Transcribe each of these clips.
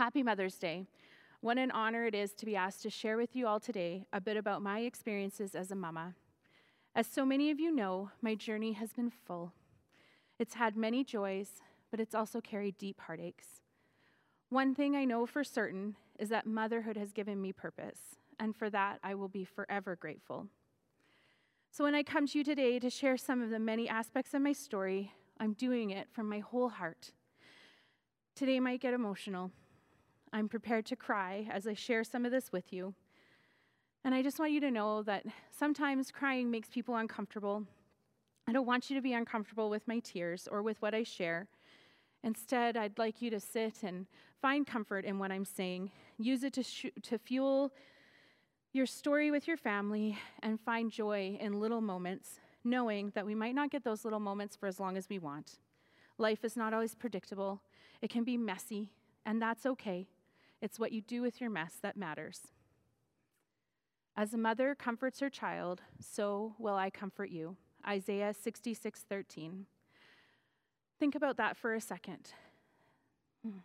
Happy Mother's Day. What an honor it is to be asked to share with you all today a bit about my experiences as a mama. As so many of you know, my journey has been full. It's had many joys, but it's also carried deep heartaches. One thing I know for certain is that motherhood has given me purpose, and for that I will be forever grateful. So, when I come to you today to share some of the many aspects of my story, I'm doing it from my whole heart. Today might get emotional, I'm prepared to cry as I share some of this with you. And I just want you to know that sometimes crying makes people uncomfortable. I don't want you to be uncomfortable with my tears or with what I share. Instead, I'd like you to sit and find comfort in what I'm saying. Use it to, sh- to fuel your story with your family and find joy in little moments, knowing that we might not get those little moments for as long as we want. Life is not always predictable, it can be messy, and that's okay. It's what you do with your mess that matters. As a mother comforts her child, so will I comfort you. Isaiah 66 13. Think about that for a second. Mm.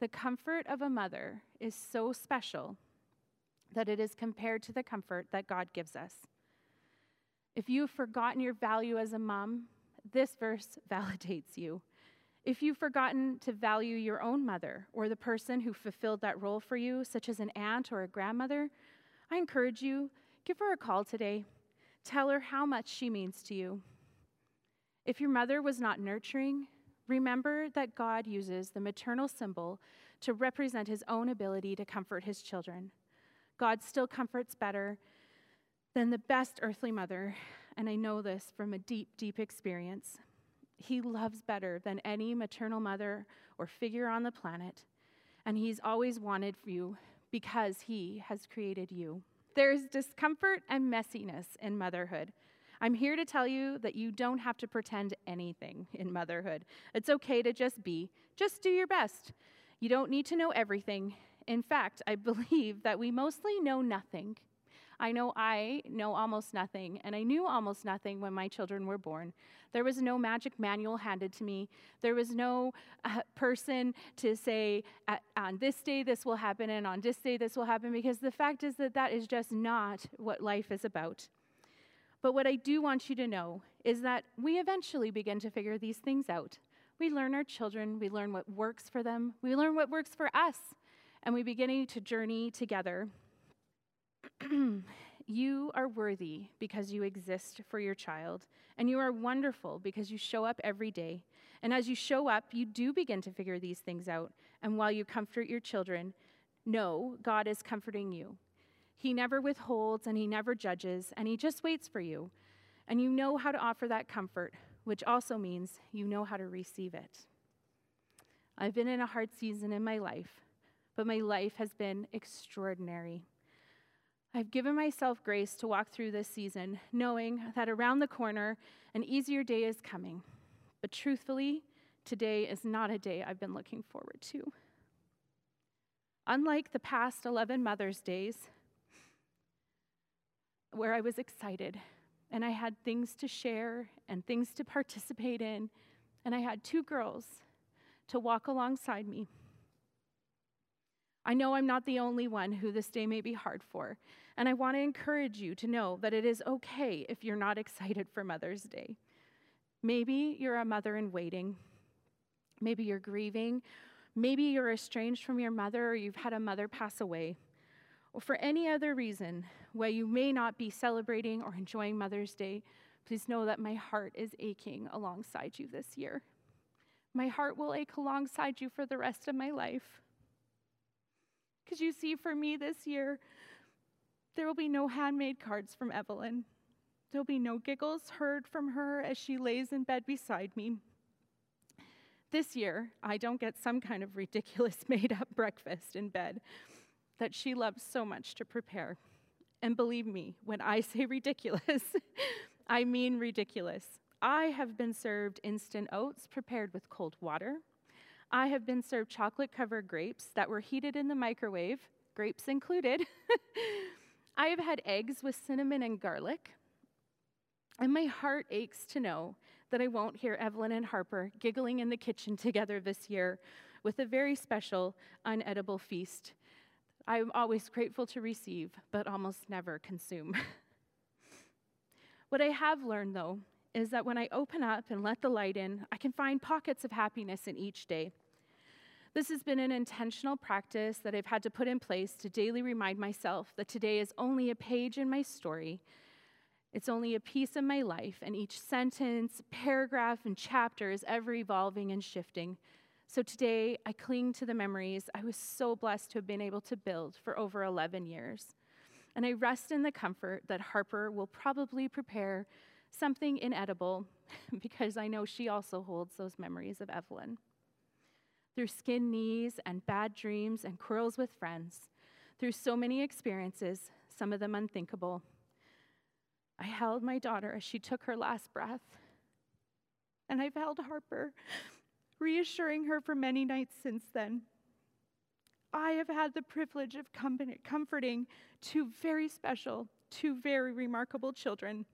The comfort of a mother is so special that it is compared to the comfort that God gives us. If you've forgotten your value as a mom, this verse validates you. If you've forgotten to value your own mother or the person who fulfilled that role for you, such as an aunt or a grandmother, I encourage you, give her a call today. Tell her how much she means to you. If your mother was not nurturing, remember that God uses the maternal symbol to represent his own ability to comfort his children. God still comforts better than the best earthly mother, and I know this from a deep, deep experience. He loves better than any maternal mother or figure on the planet, and He's always wanted you because He has created you. There's discomfort and messiness in motherhood. I'm here to tell you that you don't have to pretend anything in motherhood. It's okay to just be, just do your best. You don't need to know everything. In fact, I believe that we mostly know nothing I know I know almost nothing, and I knew almost nothing when my children were born. There was no magic manual handed to me. There was no uh, person to say, on this day this will happen, and on this day this will happen, because the fact is that that is just not what life is about. But what I do want you to know is that we eventually begin to figure these things out. We learn our children, we learn what works for them, we learn what works for us, and we begin to journey together you are worthy because you exist for your child, and you are wonderful because you show up every day. And as you show up, you do begin to figure these things out. And while you comfort your children, know God is comforting you. He never withholds and he never judges, and he just waits for you. And you know how to offer that comfort, which also means you know how to receive it. I've been in a hard season in my life, but my life has been extraordinary. I've given myself grace to walk through this season, knowing that around the corner, an easier day is coming. But truthfully, today is not a day I've been looking forward to. Unlike the past 11 Mother's Days, where I was excited and I had things to share and things to participate in, and I had two girls to walk alongside me. I know I'm not the only one who this day may be hard for, and I want to encourage you to know that it is okay if you're not excited for Mother's Day. Maybe you're a mother in waiting, maybe you're grieving, maybe you're estranged from your mother, or you've had a mother pass away, or for any other reason where you may not be celebrating or enjoying Mother's Day. Please know that my heart is aching alongside you this year. My heart will ache alongside you for the rest of my life. Because you see, for me this year, there will be no handmade cards from Evelyn. There'll be no giggles heard from her as she lays in bed beside me. This year, I don't get some kind of ridiculous made up breakfast in bed that she loves so much to prepare. And believe me, when I say ridiculous, I mean ridiculous. I have been served instant oats prepared with cold water I have been served chocolate covered grapes that were heated in the microwave, grapes included. I have had eggs with cinnamon and garlic. And my heart aches to know that I won't hear Evelyn and Harper giggling in the kitchen together this year with a very special, unedible feast. I'm always grateful to receive, but almost never consume. what I have learned, though, is that when I open up and let the light in, I can find pockets of happiness in each day. This has been an intentional practice that I've had to put in place to daily remind myself that today is only a page in my story. It's only a piece of my life, and each sentence, paragraph, and chapter is ever evolving and shifting. So today, I cling to the memories I was so blessed to have been able to build for over 11 years. And I rest in the comfort that Harper will probably prepare something inedible because I know she also holds those memories of Evelyn. Through skin knees and bad dreams and quarrels with friends, through so many experiences, some of them unthinkable, I held my daughter as she took her last breath. And I've held Harper reassuring her for many nights since then. I have had the privilege of comforting two very special, two very remarkable children.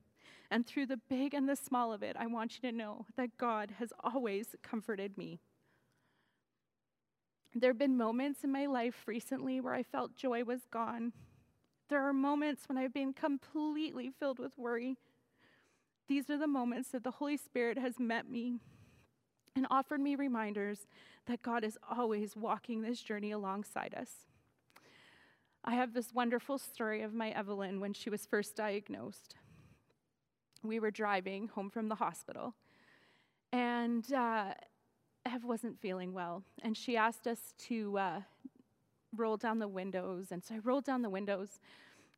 And through the big and the small of it, I want you to know that God has always comforted me. There have been moments in my life recently where I felt joy was gone. There are moments when I've been completely filled with worry. These are the moments that the Holy Spirit has met me and offered me reminders that God is always walking this journey alongside us. I have this wonderful story of my Evelyn when she was first diagnosed. We were driving home from the hospital, and uh, Ev wasn't feeling well, and she asked us to uh, roll down the windows. And so I rolled down the windows,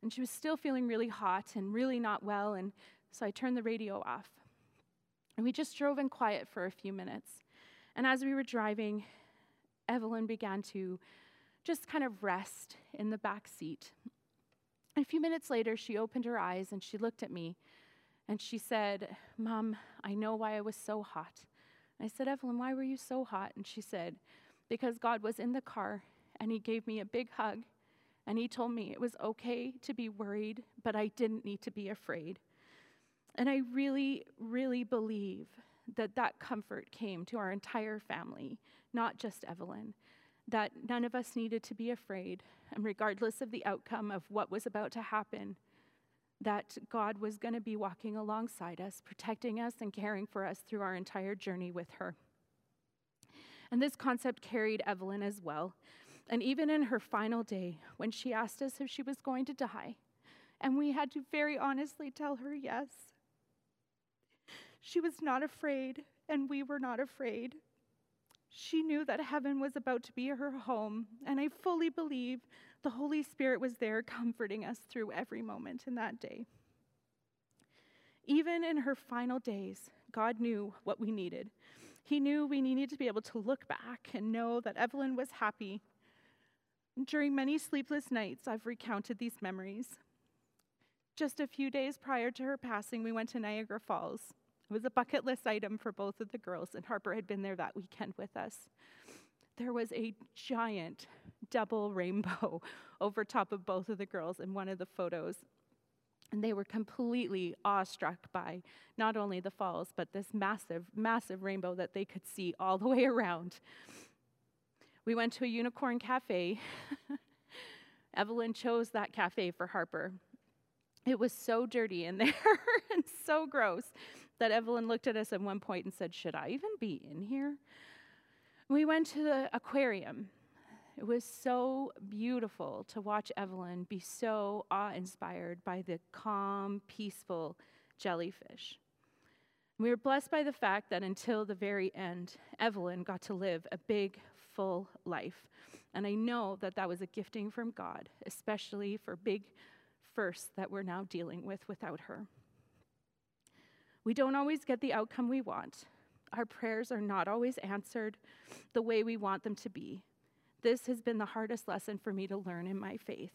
and she was still feeling really hot and really not well, and so I turned the radio off. And we just drove in quiet for a few minutes. And as we were driving, Evelyn began to just kind of rest in the back seat. And a few minutes later, she opened her eyes and she looked at me and she said, Mom, I know why I was so hot. I said, Evelyn, why were you so hot? And she said, Because God was in the car and He gave me a big hug and He told me it was okay to be worried, but I didn't need to be afraid. And I really, really believe that that comfort came to our entire family, not just Evelyn, that none of us needed to be afraid, and regardless of the outcome of what was about to happen, that God was going to be walking alongside us, protecting us, and caring for us through our entire journey with her. And this concept carried Evelyn as well. And even in her final day, when she asked us if she was going to die, and we had to very honestly tell her yes, she was not afraid, and we were not afraid. She knew that heaven was about to be her home, and I fully believe the Holy Spirit was there comforting us through every moment in that day. Even in her final days, God knew what we needed. He knew we needed to be able to look back and know that Evelyn was happy. During many sleepless nights, I've recounted these memories. Just a few days prior to her passing, we went to Niagara Falls. It was a bucket list item for both of the girls, and Harper had been there that weekend with us. There was a giant double rainbow over top of both of the girls in one of the photos. And they were completely awestruck by not only the falls, but this massive, massive rainbow that they could see all the way around. We went to a unicorn cafe. Evelyn chose that cafe for Harper. It was so dirty in there and so gross that Evelyn looked at us at one point and said, Should I even be in here? We went to the aquarium. It was so beautiful to watch Evelyn be so awe inspired by the calm, peaceful jellyfish. We were blessed by the fact that until the very end, Evelyn got to live a big, full life. And I know that that was a gifting from God, especially for big firsts that we're now dealing with without her. We don't always get the outcome we want. Our prayers are not always answered the way we want them to be. This has been the hardest lesson for me to learn in my faith.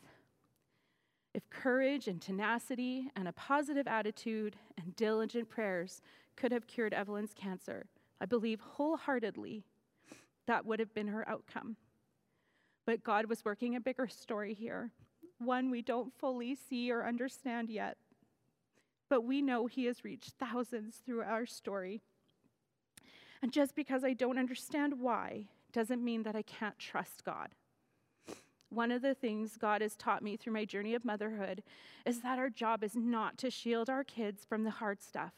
If courage and tenacity and a positive attitude and diligent prayers could have cured Evelyn's cancer, I believe wholeheartedly that would have been her outcome. But God was working a bigger story here, one we don't fully see or understand yet but we know He has reached thousands through our story. And just because I don't understand why doesn't mean that I can't trust God. One of the things God has taught me through my journey of motherhood is that our job is not to shield our kids from the hard stuff,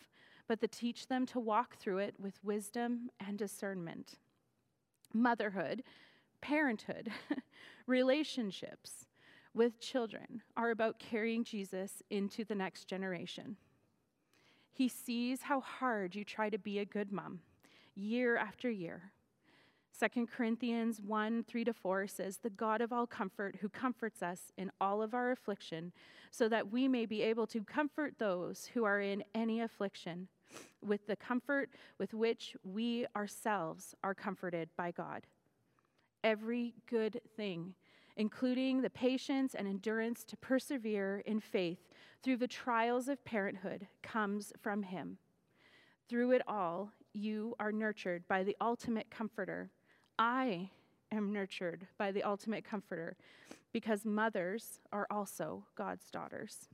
but to teach them to walk through it with wisdom and discernment. Motherhood, parenthood, relationships with children are about carrying Jesus into the next generation. He sees how hard you try to be a good mom year after year. 2 Corinthians 1 3 to 4 says, The God of all comfort, who comforts us in all of our affliction, so that we may be able to comfort those who are in any affliction with the comfort with which we ourselves are comforted by God. Every good thing, including the patience and endurance to persevere in faith through the trials of parenthood, comes from Him. Through it all, you are nurtured by the ultimate comforter. I am nurtured by the ultimate comforter because mothers are also God's daughters.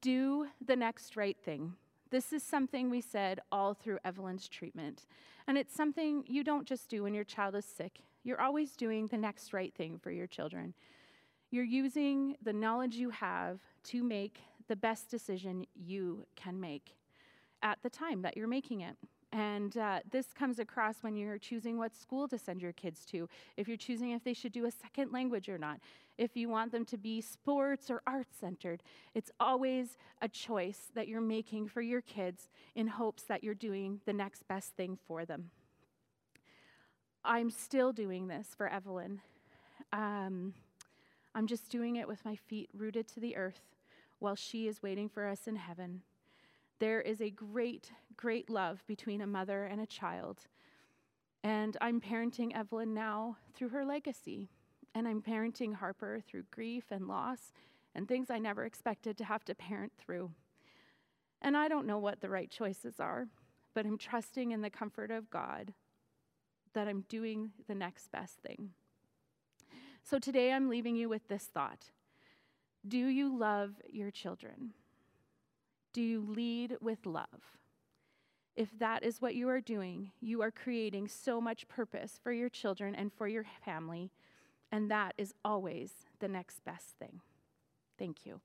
Do the next right thing. This is something we said all through Evelyn's treatment. And it's something you don't just do when your child is sick. You're always doing the next right thing for your children. You're using the knowledge you have to make the best decision you can make at the time that you're making it. And uh, this comes across when you're choosing what school to send your kids to, if you're choosing if they should do a second language or not, if you want them to be sports or arts centered. It's always a choice that you're making for your kids in hopes that you're doing the next best thing for them. I'm still doing this for Evelyn. Um, I'm just doing it with my feet rooted to the earth while she is waiting for us in heaven. There is a great, great love between a mother and a child. And I'm parenting Evelyn now through her legacy. And I'm parenting Harper through grief and loss and things I never expected to have to parent through. And I don't know what the right choices are, but I'm trusting in the comfort of God that I'm doing the next best thing. So today I'm leaving you with this thought Do you love your children? Do you lead with love? If that is what you are doing, you are creating so much purpose for your children and for your family, and that is always the next best thing. Thank you.